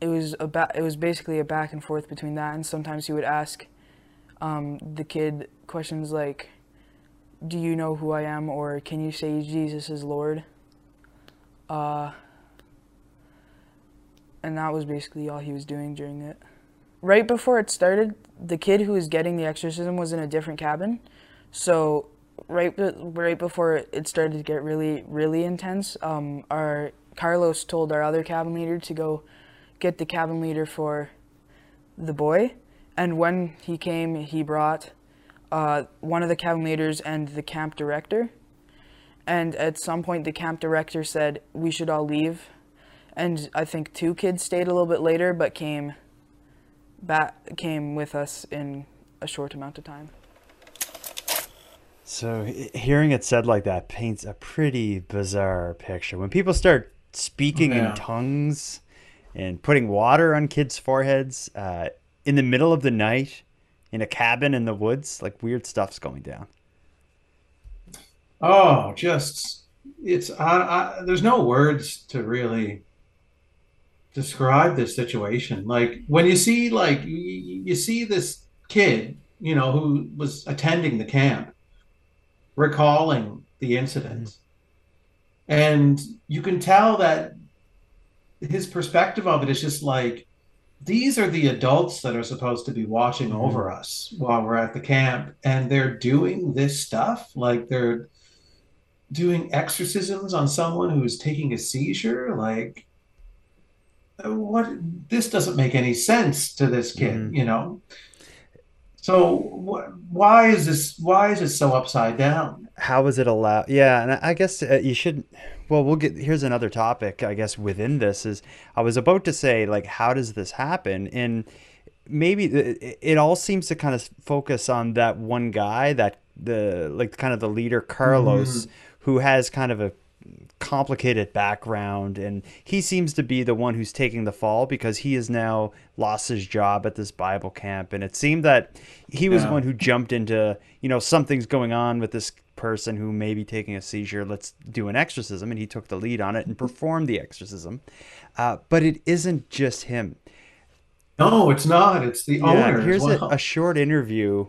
it was a ba- it was basically a back and forth between that and sometimes he would ask um, the kid questions like do you know who I am or can you say Jesus is Lord? Uh, and that was basically all he was doing during it. Right before it started, the kid who was getting the exorcism was in a different cabin. So right right before it started to get really really intense, um, our Carlos told our other cabin leader to go get the cabin leader for the boy. And when he came, he brought uh, one of the cabin leaders and the camp director. And at some point, the camp director said we should all leave. And I think two kids stayed a little bit later, but came back came with us in a short amount of time. So hearing it said like that paints a pretty bizarre picture. When people start speaking Yeah. in tongues and putting water on kids' foreheads uh, in the middle of the night in a cabin in the woods, like weird stuff's going down. Oh, just it's I, I, there's no words to really describe this situation. Like when you see like you, you see this kid, you know, who was attending the camp, recalling the incident, and you can tell that his perspective of it is just like these are the adults that are supposed to be watching Mhm. over us while we're at the camp and they're doing this stuff like they're doing exorcisms on someone who's taking a seizure like what this doesn't make any sense to this kid Mhm. you know so wh- why is this why is it so upside down How is it allowed? Yeah, and I guess uh, you should. Well, we'll get. Here's another topic. I guess within this is I was about to say like, how does this happen? And maybe the- it all seems to kind of focus on that one guy, that the like kind of the leader Carlos, Mhm. who has kind of a complicated background and he seems to be the one who's taking the fall because he has now lost his job at this bible camp. And it seemed that he was the one who jumped into you know something's going on with this person who may be taking a seizure. Let's do an exorcism. And he took the lead on it and performed the exorcism. Uh, but it isn't just him. No it's not. It's the owner as here's a, well. a short interview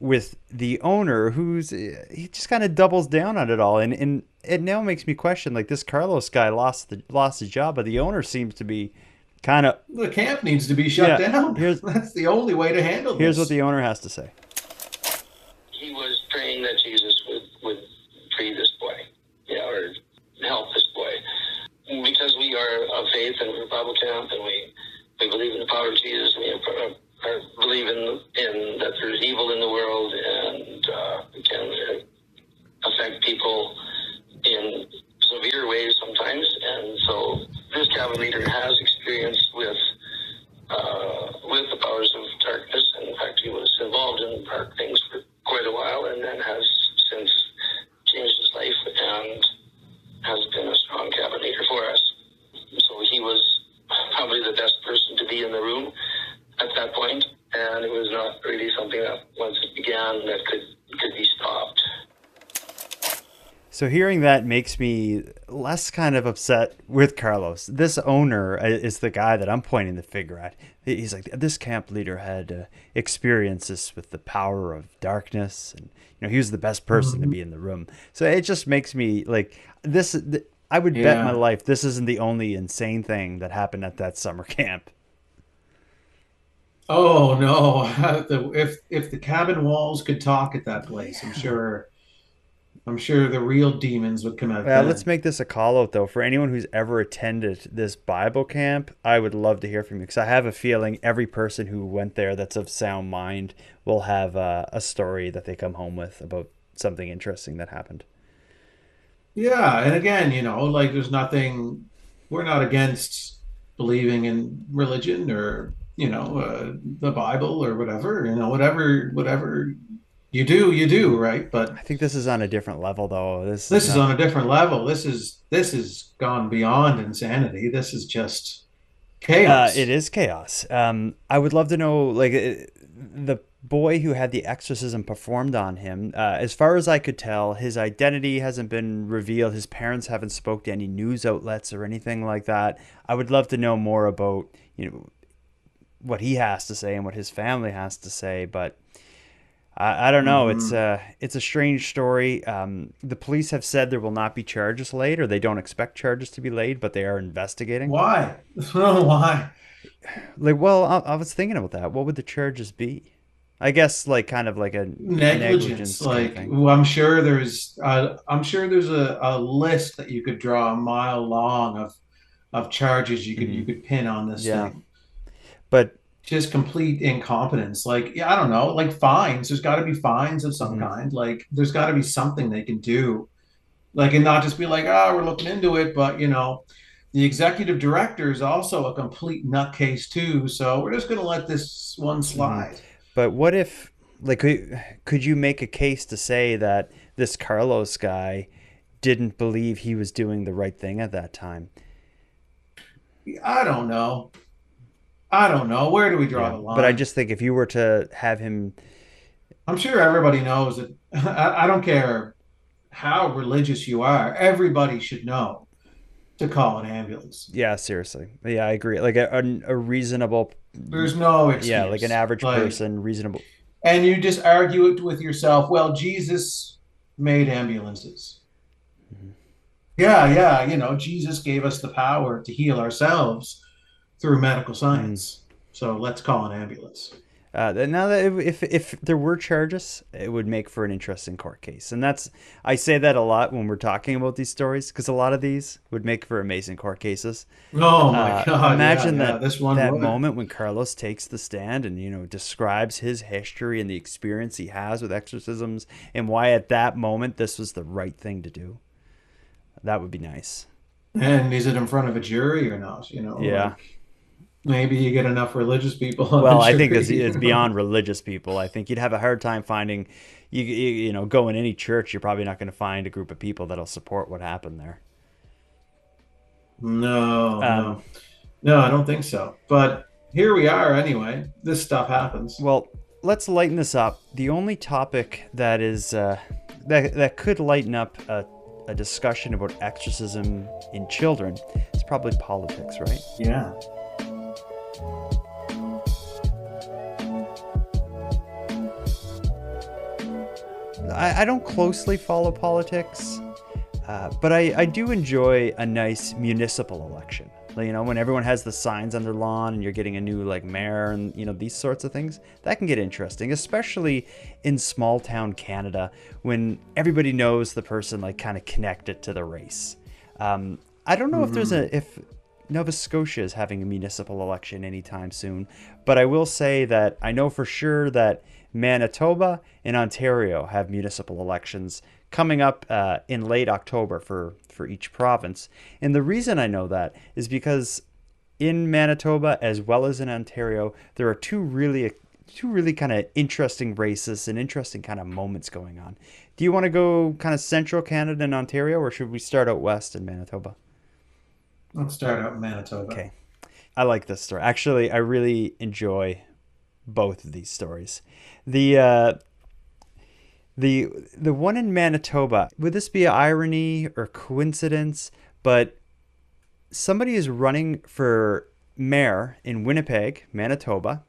with the owner who's uh, he just kind of doubles down on it all and and it now makes me question like this Carlos guy lost the lost his job but the owner seems to be kind of the camp needs to be shut Yeah, down [LAUGHS] here's- that's the only way to handle this. here's this what the owner has to say he was praying that Jesus would, would free this boy, yeah, or help this boy. Because we are of faith and we're Bible camp and we, we believe in the power of Jesus and we are, are believe in, in that there's evil in the world and uh, can affect people in severe ways sometimes. And so this cabin leader has experience with uh, with the powers of darkness. In fact, he was involved in dark things for quite a while, and then has since changed his life and has been a strong cabin leader for us. So he was probably the best person to be in the room at that point, and it was not really something that once it began that could could be stopped. so hearing that makes me less kind of upset with Carlos. This owner is the guy that I'm pointing the finger at. He's like, this camp leader had uh, experiences with the power of darkness, and you know he was the best person mm-hmm. to be in the room. So it just makes me like this. Th- I would yeah. bet my life this isn't the only insane thing that happened at that summer [LAUGHS] camp. Oh no! [LAUGHS] if if the cabin walls could talk at that place, I'm sure I'm sure the real demons would come out. Yeah, let's make this a call out though for anyone who's ever attended this Bible camp. I would love to hear from you because I have a feeling every person who went there that's of sound mind will have uh, a story that they come home with about something interesting that happened. Yeah, and again, you know, like there's nothing. We're not against believing in religion or you know uh, the Bible or whatever. You know, whatever whatever you do, you do, right? But I think this is on a different level, though. This this is, is on a different level. This is this is gone beyond insanity. This is just chaos. Uh, it is chaos. Um, I would love to know, like, uh, the boy who had the exorcism performed on him. Uh, as far as I could tell, his identity hasn't been revealed. His parents haven't spoke to any news outlets or anything like that. I would love to know more about, you know, what he has to say and what his family has to say, but I, I don't know. Mm-hmm. It's a it's a strange story. Um, the police have said there will not be charges laid, or they don't expect charges to be laid, but they are investigating. Why? [LAUGHS] Why? Like, well, I, I, was thinking about that. What would the charges be? I guess like kind of like a negligence. negligence like well, I'm sure there's uh, I'm sure there's a, a list that you could draw a mile long of of charges you could mm-hmm. you could pin on this yeah. thing. But just complete incompetence. Like, yeah, I don't know, like fines. There's got to be fines of some mm-hmm. kind. Like, there's got to be something they can do. Like, and not just be like, oh, we're looking into it, but you know, the executive director is also a complete nutcase too. So we're just going to let this one mm-hmm. slide. Mm-hmm. But what if, like, could, could you make a case to say that this Carlos guy didn't believe he was doing the right thing at that time? I don't know. I don't know. Where do we draw yeah, the line? But I just think if you were to have him, I'm sure everybody knows that. [LAUGHS] I, I don't care how religious you are. Everybody should know to call an ambulance. Yeah, seriously. Yeah, I agree. Like a, a, a reasonable. There's no excuse. Yeah, like an average like, person, reasonable. And you just argue it with yourself. Well, Jesus made ambulances. Mm-hmm. Yeah, yeah. You know, Jesus gave us the power to heal ourselves through medical science. Mm. So let's call an ambulance. Uh, now that if if there were charges, it would make for an interesting court case, and that's I say that a lot when we're talking about these stories because a lot of these would make for amazing court cases. Oh my uh, god! Imagine yeah, that yeah, this one that would. moment when Carlos takes the stand and you know describes his history and the experience he has with exorcisms and why at that moment this was the right thing to do. That would be nice. And is it in front of a jury or not? You know. Yeah. Like, maybe you get enough religious people. Well, I think it's, it's [LAUGHS] beyond religious people. I think you'd have a hard time finding, you you, you know, go in any church, you're probably not going to find a group of people that'll support what happened there. No, um, no, no, I don't think so. But here we are anyway. This stuff happens. Well, let's lighten this up. The only topic that is uh, that that could lighten up a, a discussion about exorcism in children is probably politics, right? Yeah. I, I don't closely follow politics, uh, but I, I do enjoy a nice municipal election. You know, when everyone has the signs on their lawn and you're getting a new like mayor and you know these sorts of things, that can get interesting, especially in small town Canada when everybody knows the person like kind of connected to the race. Um, I don't know mm-hmm. if there's a mm-hmm. if Nova Scotia is having a municipal election anytime soon, but I will say that I know for sure that Manitoba and Ontario have municipal elections coming up uh, in late October for, for each province. And the reason I know that is because in Manitoba as well as in Ontario, there are two really two really kind of interesting races and interesting kind of moments going on. Do you want to go kind of central Canada and Ontario, or should we start out west in Manitoba? Let's start out in Manitoba. Okay. I like this story. Actually, I really enjoy both of these stories. The uh, the the one in Manitoba. Would this be irony or coincidence? but somebody is running for mayor in Winnipeg, Manitoba,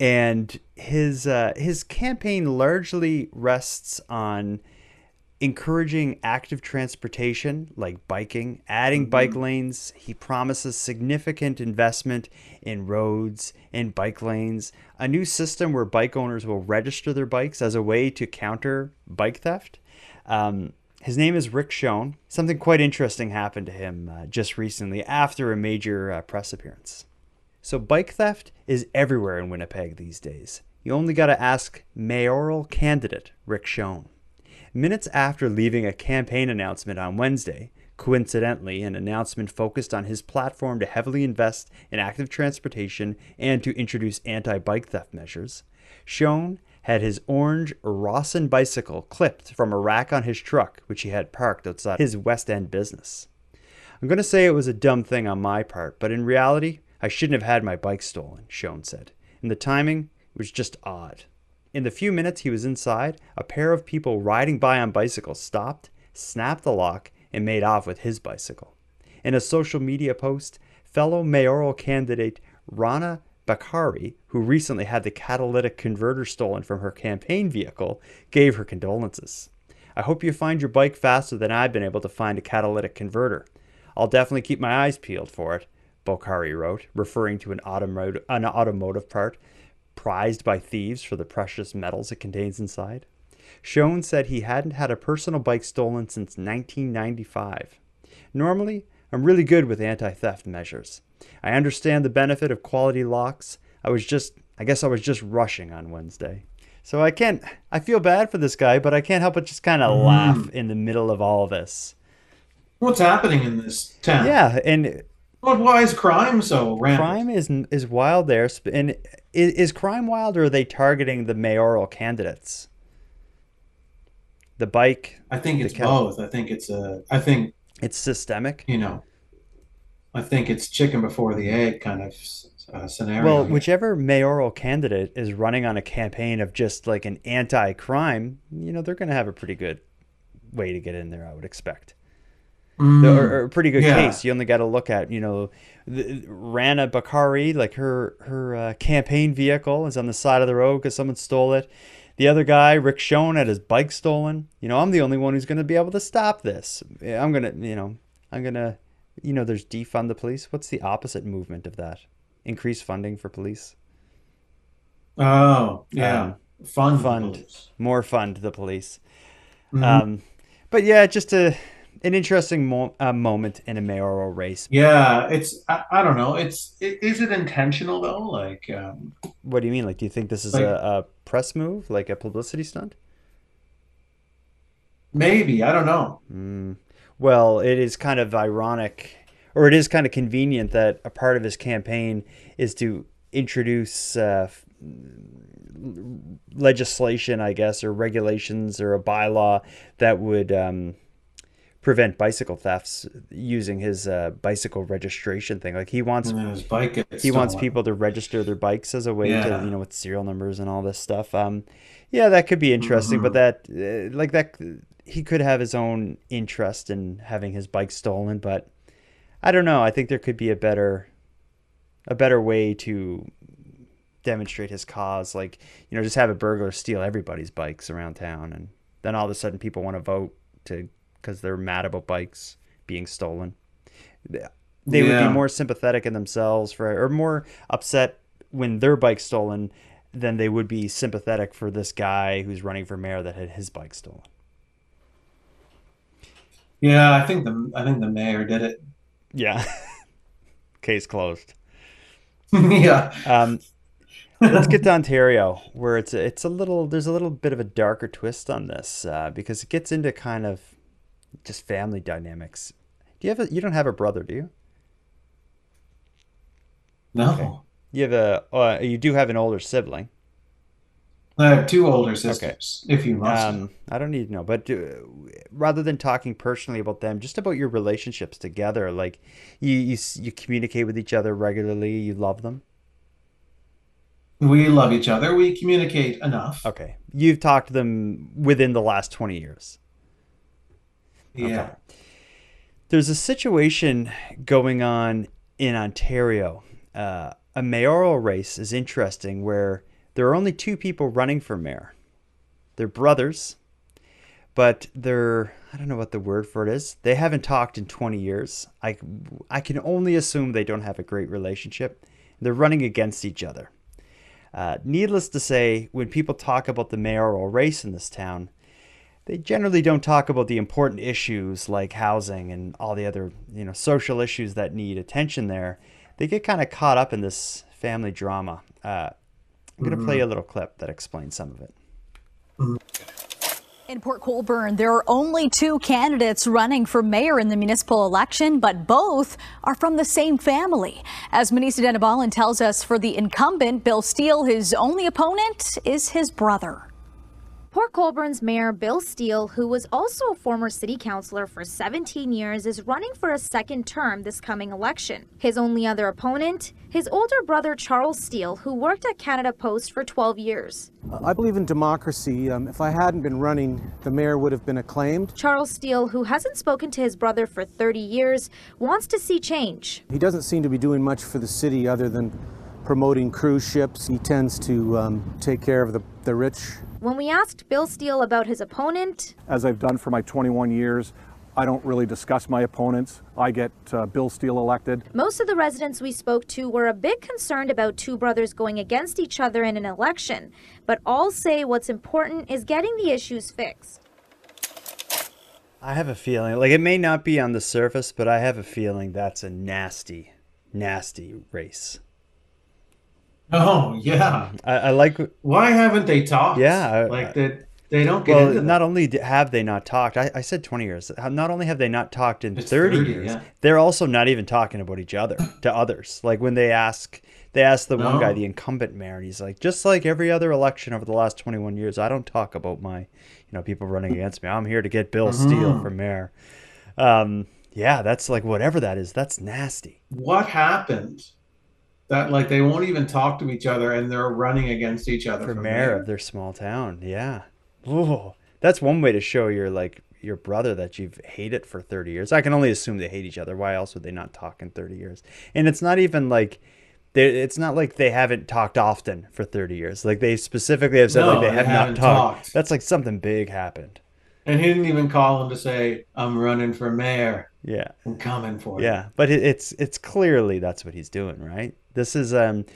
and his uh, his campaign largely rests on encouraging active transportation like biking, adding bike lanes. He promises significant investment in roads and bike lanes, a new system where bike owners will register their bikes as a way to counter bike theft. Um, his name is Rick Shone. Something quite interesting happened to him uh, just recently after a major uh, press appearance. So, bike theft is everywhere in Winnipeg these days. You only got to ask mayoral candidate Rick Shone. Minutes after leaving a campaign announcement on Wednesday, coincidentally, an announcement focused on his platform to heavily invest in active transportation and to introduce anti bike theft measures, Shone had his orange Rawson bicycle clipped from a rack on his truck, which he had parked outside his West End business. I'm going to say it was a dumb thing on my part, but in reality, I shouldn't have had my bike stolen, Shone said. And the timing was just odd. In the few minutes he was inside, a pair of people riding by on bicycles stopped, snapped the lock, and made off with his bicycle. In a social media post, fellow mayoral candidate Rana Bokhari, who recently had the catalytic converter stolen from her campaign vehicle, gave her condolences. I hope you find your bike faster than I've been able to find a catalytic converter. I'll definitely keep my eyes peeled for it, Bokhari wrote, referring to an automotive, an automotive part prized by thieves for the precious metals it contains inside. Shone said he hadn't had a personal bike stolen since 1995. Normally, I'm really good with anti theft measures. I understand the benefit of quality locks. I was just, I guess I was just rushing on Wednesday. So I can't, I feel bad for this guy, but I can't help but just kind of Mm. laugh in the middle of all this. What's happening in this town? Yeah, and But why is crime so rampant? crime is is wild there. And is, is crime wild, or are they targeting the mayoral candidates? The bike. I think it's ca- both. I think it's a. I think It's systemic. you know. I think it's chicken before the egg kind of uh, scenario. Well, whichever mayoral candidate is running on a campaign of just like an anti-crime, you know, they're going to have a pretty good way to get in there. I would expect. Mm, or, or a pretty good yeah. case. You only got to look at, you know, the, Rana Bokhari, like her her uh, campaign vehicle is on the side of the road because someone stole it. The other guy, Rick Shone, had his bike stolen. You know, I'm the only one who's going to be able to stop this. I'm going to, you know, I'm going to, you know, there's defund the police. What's the opposite movement of that? Increase funding for police. Oh, yeah. Um, fund. fund more fund the police. Mhm. Um, but yeah, just a an interesting mo- uh, moment in a mayoral race. Yeah, it's. I, I don't know. It's. i- Is it intentional though? Like, um, What do you mean? Like, do you think this is Like- a, a press move, like a publicity stunt? maybe I don't know. Mm. Well, it is kind of ironic, or it is kind of convenient that a part of his campaign is to introduce uh, legislation, I guess, or regulations or a bylaw that would um, prevent bicycle thefts using his uh, bicycle registration thing. Like he wants his bike he wants people to register their bikes as a way Yeah. to you know with serial numbers and all this stuff. Um, yeah, that could be interesting, but that uh, like that he could have his own interest in having his bike stolen, but I don't know. I think there could be a better a better way to demonstrate his cause like you know just have a burglar steal everybody's bikes around town and then all of a sudden people want to vote to because they're mad about bikes being stolen. They would be more sympathetic in themselves for or more upset when their bike's stolen than they would be sympathetic for this guy who's running for mayor that had his bike stolen. Yeah, I think the I think the mayor did it. yeah. [LAUGHS] Case closed. [LAUGHS] Yeah. Um, let's get to Ontario, where it's a, it's a little there's a little bit of a darker twist on this uh, because it gets into kind of just family dynamics. Do you have a you don't have a brother, do you? No. You have a uh, you do have an older sibling. I have two older sisters. If you must. Um, I don't need to know, but uh, rather than talking personally about them, just about your relationships together, like you you you communicate with each other regularly, you love them. we love each other. We communicate enough. Okay, you've talked to them within the last twenty years. Yeah. There's a situation going on in Ontario. Uh, a mayoral race is interesting where there are only two people running for mayor. They're brothers, but they're I don't know what the word for it is. They haven't talked in 20 years. I I can only assume they don't have a great relationship. They're running against each other. Uh, needless to say, when people talk about the mayoral race in this town, they generally don't talk about the important issues like housing and all the other you know social issues that need attention there. They get kind of caught up in this family drama. Uh, I'm going to play a little clip that explains some of it. In Port Colborne, there are only two candidates running for mayor in the municipal election, but both are from the same family. As Manisa Denabalan tells us, for the incumbent, Bill Steele, his only opponent is his brother. Port Colborne's Mayor Bill Steele, who was also a former city councilor for 17 years, is running for a second term this coming election. His only other opponent, his older brother Charles Steele, who worked at Canada Post for 12 years. I believe in democracy. Um, if I hadn't been running, the mayor would have been acclaimed. Charles Steele, who hasn't spoken to his brother for 30 years, wants to see change. He doesn't seem to be doing much for the city other than promoting cruise ships. He tends to um, take care of the, the rich when we asked Bill Steele about his opponent, as I've done for my 21 years, I don't really discuss my opponents. I get uh, Bill Steele elected. Most of the residents we spoke to were a bit concerned about two brothers going against each other in an election, but all say what's important is getting the issues fixed. I have a feeling, like it may not be on the surface, but I have a feeling that's a nasty, nasty race. Oh yeah, I, I, like. Why haven't they talked? Yeah, like that. They don't get well, into not only have they not talked, I, I, said 20 years. Not only have they not talked in 30, 30, years, yeah. they're also not even talking about each other to others. Like when they ask, they ask the one No. guy, the incumbent mayor, and he's like, just like every other election over the last 21 years, I don't talk about my, you know, people running against me. I'm here to get Bill Steele Mhm. for mayor. Um, yeah, that's like whatever that is. That's nasty. What happened? That like they won't even talk to each other, and they're running against each other for mayor of their small town. Yeah. Ooh, that's one way to show your like your brother that you've hated for 30 years. I can only assume they hate each other. Why else would they not talk in 30 years? And it's not even like they it's not like they haven't talked often for 30 years. Like they specifically have said No, like they they have not talked. talked. That's like something big happened. And he didn't even call him to say, "I'm running for mayor." Yeah. I'm coming for you. Yeah, but it, it's it's clearly that's what he's doing, right? This is um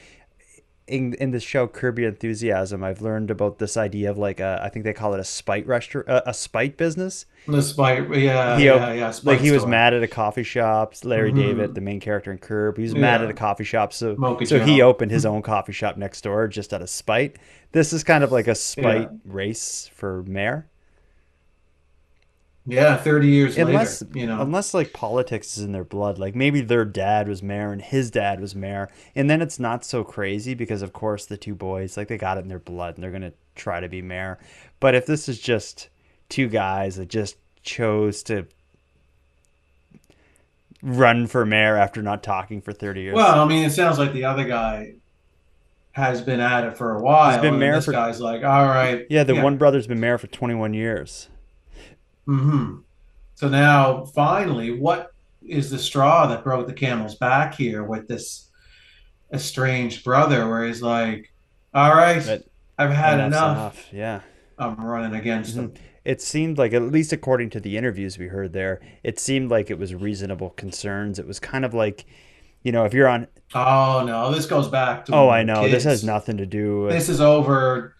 in in the show Curb Your Enthusiasm. I've learned about this idea of like a, I think they call it a spite restaurant, a, a spite business. The spite, yeah, He yeah, yeah. like spite he was mad at a coffee shop. Larry Mhm. David, the main character in Curb, he was mad at a coffee shop, so so he opened his [LAUGHS] own coffee shop next door just out of spite. This is kind of like a spite Yeah. race for mayor. Yeah, thirty years unless later, you know. unless like politics is in their blood like maybe their dad was mayor and his dad was mayor and then it's not so crazy because of course the two boys like they got it in their blood and they're gonna try to be mayor but if this is just two guys that just chose to run for mayor after not talking for 30 years Well, I mean, it sounds like the other guy has been at it for a while. He's been mayor this for- guy's like, all right. yeah the one brother's been mayor for 21 years hmm So now, finally, what is the straw that broke the camel's back here with this estranged brother, where he's like, all right, I've had Enough's enough. yeah I'm running against him. it seemed like at least according to the interviews we heard there it seemed like it was reasonable concerns it was kind of like you know if you're on Oh no, this goes back to oh i know this has nothing to do with This is over.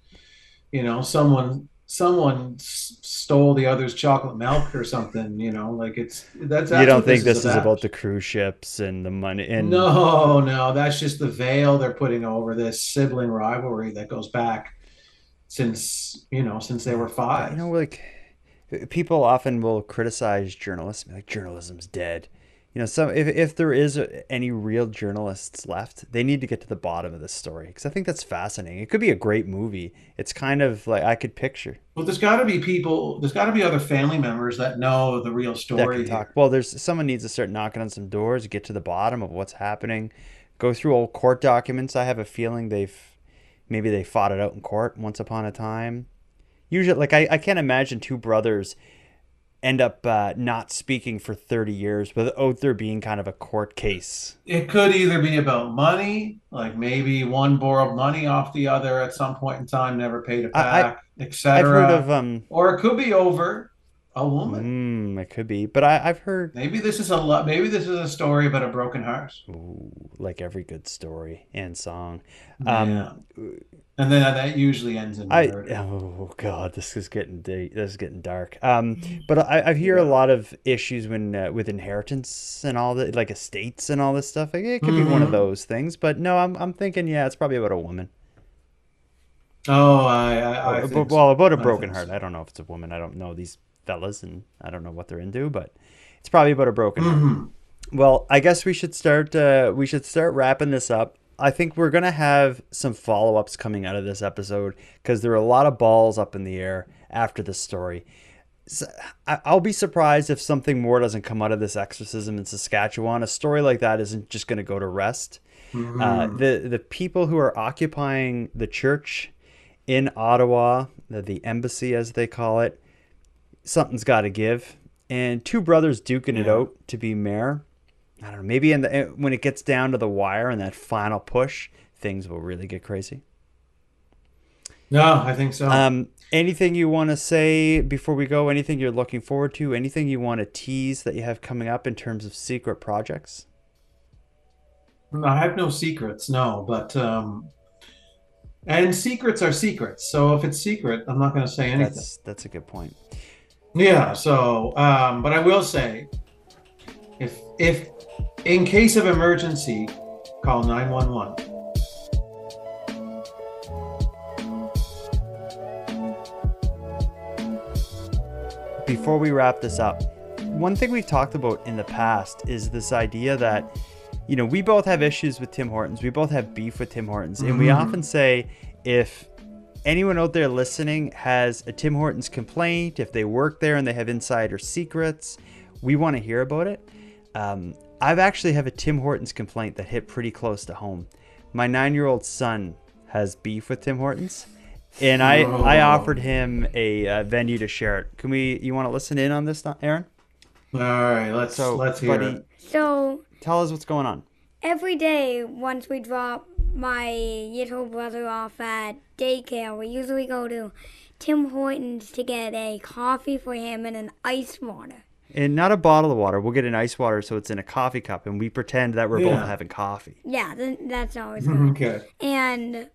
You know, someone someone s- stole the other's chocolate milk or something. You know, like it's that's. you don't think this is is about. about the cruise ships and the money and No, no, that's just the veil they're putting over this sibling rivalry that goes back since you know since they were five. you know like people often will criticize journalists like journalism's dead you know so if, if there is any real journalists left they need to get to the bottom of this story because i think that's fascinating it could be a great movie it's kind of like i could picture Well, there's got to be people. There's got to be other family members that know the real story. talk. Well, there's someone needs to start knocking on some doors, get to the bottom of what's happening, go through old court documents. I have a feeling they've maybe they fought it out in court once upon a time. Usually, like I, I can't imagine two brothers end up uh, not speaking for 30 years without there being kind of a court case. It could either be about money, like maybe one borrowed money off the other at some point in time, never paid it back, etc. I've heard of um, or it could be over a woman. Mm, it could be, but I, I've heard maybe this is a lo- maybe this is a story about a broken heart. Ooh, like every good story and song. Yeah. Um, And then that usually ends in I murder. oh god, this is getting da- this is getting dark. Um, but I, I hear a lot of issues when uh, with inheritance and all that, like estates and all this stuff. Like, it could be one of Mhm. those things. But no, I'm I'm thinking, yeah, it's probably about a woman. Oh, I, I, I but- so. well, about a broken heart. so. I don't know if it's a woman. I don't know these fellas, and I don't know what they're into, but it's probably about a broken heart. Mhm. Well, I guess we should start. Uh, we should start wrapping this up. I think we're gonna have some follow ups coming out of this episode because there are a lot of balls up in the air after this story. So, I- I'll be surprised if something more doesn't come out of this exorcism in Saskatchewan. A story like that isn't just going to go to rest. Uh, Mhm. the the people who are occupying the church in Ottawa, the, the embassy as they call it, something's got to give. And two brothers duking it out to be mayor. I don't know. Maybe in the eh, when it gets down to the wire and that final push, things will really get crazy. No, I think so. Um, anything you want to say before we go? Anything you're looking forward to? Anything you want to tease that you have coming up in terms of secret projects? I have no secrets, no, but um, and secrets are secrets. So if it's secret, I'm not going to say anything. That's that's a good point. Yeah. So, um, but I will say, if if in case of emergency, call nine one one. before we wrap this up, one thing we've talked about in the past is this idea that, you know, we both have issues with Tim Hortons. We both have beef with Tim Hortons. And we Mhm. often say if anyone out there listening has a Tim Hortons complaint, if they work there and they have insider secrets, we want to hear about it. Um, I've actually have a Tim Hortons complaint that hit pretty close to home. My nine-year-old son has beef with Tim Hortons, and I I Oh. offered him a uh, venue to share it. Can we? You want to listen in on this, Aaron? All right, let's So, let's hear buddy, it. So tell us what's going on. Every day, once we drop my little brother off at daycare, we usually go to Tim Hortons to get a coffee for him and an ice water. And not a bottle of water. We'll get an ice water, so it's in a coffee cup, and we pretend that we're Yeah. both having coffee. Yeah, th- that's always [LAUGHS] good. Okay. And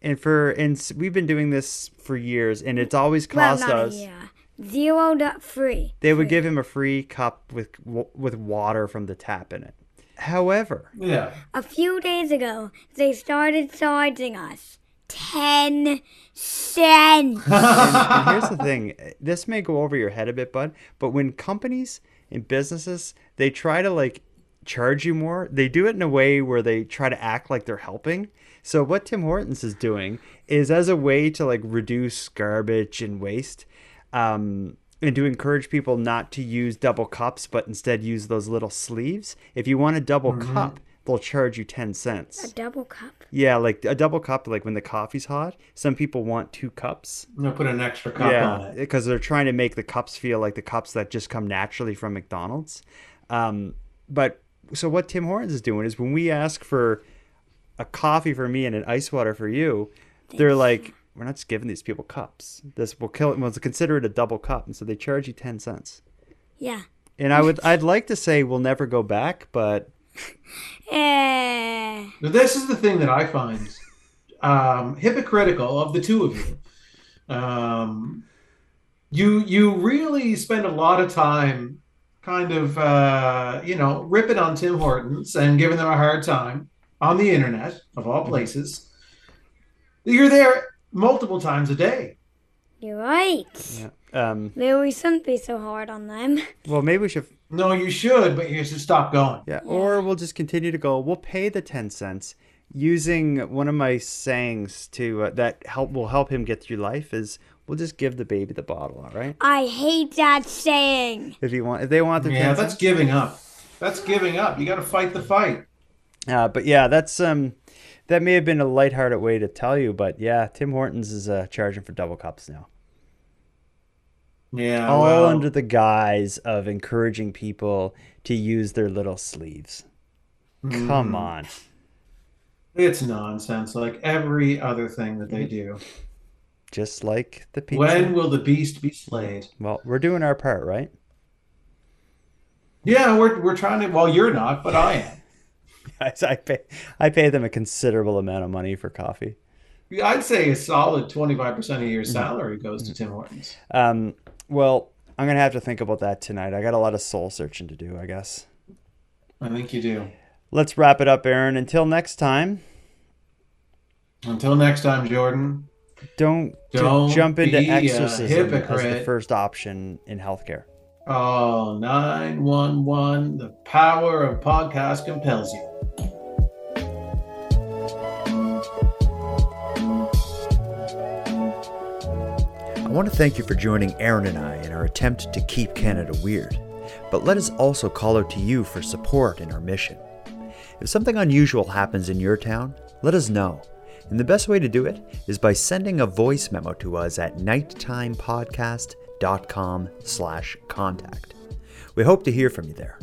And for and we've been doing this for years, and it's always cost not us. a year. Zero dot free. They would give him a free cup with with water from the tap in it. However, Yeah. A few days ago, they started charging us ten cents. and, [LAUGHS] and here's the thing this may go over your head a bit bud but when companies and businesses they try to like charge you more they do it in a way where they try to act like they're helping so what tim hortons is doing is as a way to like reduce garbage and waste um, and to encourage people not to use double cups but instead use those little sleeves if you want a double Mhm. cup they'll charge you 10 cents a double cup. yeah, like a double cup, like when the coffee's hot. Some people want two cups. I'm gonna put an extra cup on it. because they're trying to make the cups feel like the cups that just come naturally from McDonald's. Um, but so what Tim Hortons is doing is when we ask for a coffee for me and an ice water for you, they're like, we're not just giving these people cups. This will kill it. We'll consider it a double cup, and so they charge you ten cents. Yeah. And I would, I'd like to say we'll never go back, but [LAUGHS] Eh. This is the thing that I find um, hypocritical of the two of you. Um, you you really spend a lot of time kind of uh, you know ripping on Tim Hortons and giving them a hard time on the internet of all places. You're there multiple times a day. You're right. yeah. Um, Maybe we shouldn't be so hard on them. [LAUGHS] well, maybe we should No, you should, but you should stop going. Yeah, or we'll just continue to go. We'll pay the ten cents using one of my sayings to uh, that help will help him get through life. Is we'll just give the baby the bottle. All right. I hate that saying. If you want, if they want their Yeah, 10 that's cents. giving up. That's giving up. You got to fight the fight. Uh, but yeah, that's um, that may have been a lighthearted way to tell you, but yeah, Tim Hortons is uh, charging for double cups now. Yeah, all well- under the guise of encouraging people to use their little sleeves. Come Mm. on. It's nonsense, like every other thing that they do. Just like the pizza. When will the beast be slayed? Well, we're doing our part, right? Yeah, we're we're trying to. Well, you're not, but I am. [LAUGHS] Guys, I pay I pay them a considerable amount of money for coffee. I'd say a solid twenty five percent of your salary goes to Tim Hortons. Um, well, I'm gonna have to think about that tonight. I got a lot of soul searching to do, I guess. I think you do. Let's wrap it up, Aaron. Until next time, Until next time, Jordan. don't, Don't jump into exorcism as the first option in healthcare. Oh, 911, the power of podcast compels you. I want to thank you for joining Aaron and I in our attempt to keep Canada weird. But let us also call out to you for support in our mission. If something unusual happens in your town, let us know. And the best way to do it is by sending a voice memo to us at nighttimepodcast.com slash contact. We hope to hear from you there.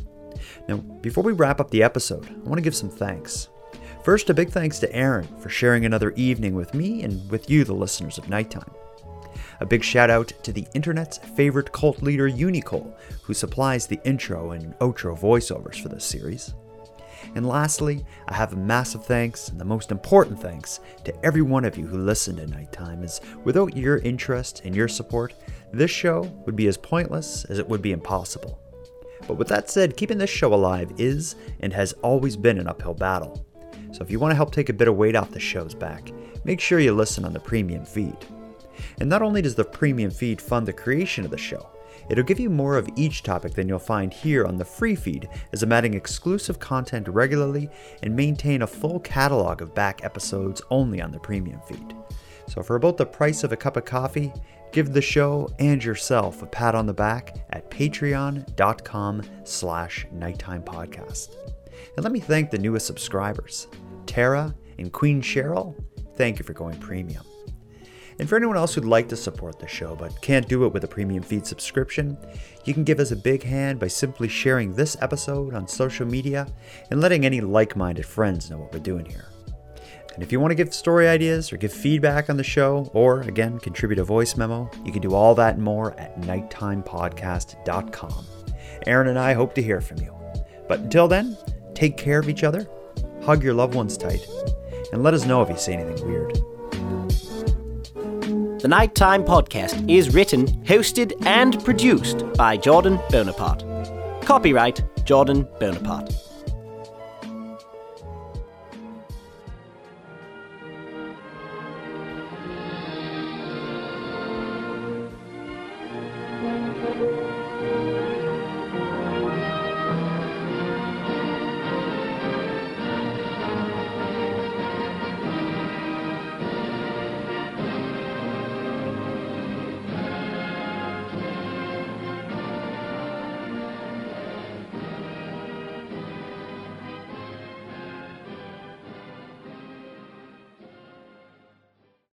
Now, before we wrap up the episode, I want to give some thanks. First, a big thanks to Aaron for sharing another evening with me and with you, the listeners of Nighttime. A big shout out to the internet's favorite cult leader, Unicole, who supplies the intro and outro voiceovers for this series. And lastly, I have a massive thanks, and the most important thanks, to every one of you who listen to Nighttime, as without your interest and your support, this show would be as pointless as it would be impossible. But with that said, keeping this show alive is and has always been an uphill battle. So if you want to help take a bit of weight off the show's back, make sure you listen on the premium feed. And not only does the premium feed fund the creation of the show, it'll give you more of each topic than you'll find here on the free feed, as I'm adding exclusive content regularly and maintain a full catalog of back episodes only on the premium feed. So for about the price of a cup of coffee, give the show and yourself a pat on the back at patreon.com slash nighttime podcast. And let me thank the newest subscribers, Tara and Queen Cheryl. Thank you for going premium. And for anyone else who'd like to support the show but can't do it with a premium feed subscription, you can give us a big hand by simply sharing this episode on social media and letting any like minded friends know what we're doing here. And if you want to give story ideas or give feedback on the show, or again, contribute a voice memo, you can do all that and more at nighttimepodcast.com. Aaron and I hope to hear from you. But until then, take care of each other, hug your loved ones tight, and let us know if you see anything weird. The Nighttime Podcast is written, hosted, and produced by Jordan Bonaparte. Copyright Jordan Bonaparte.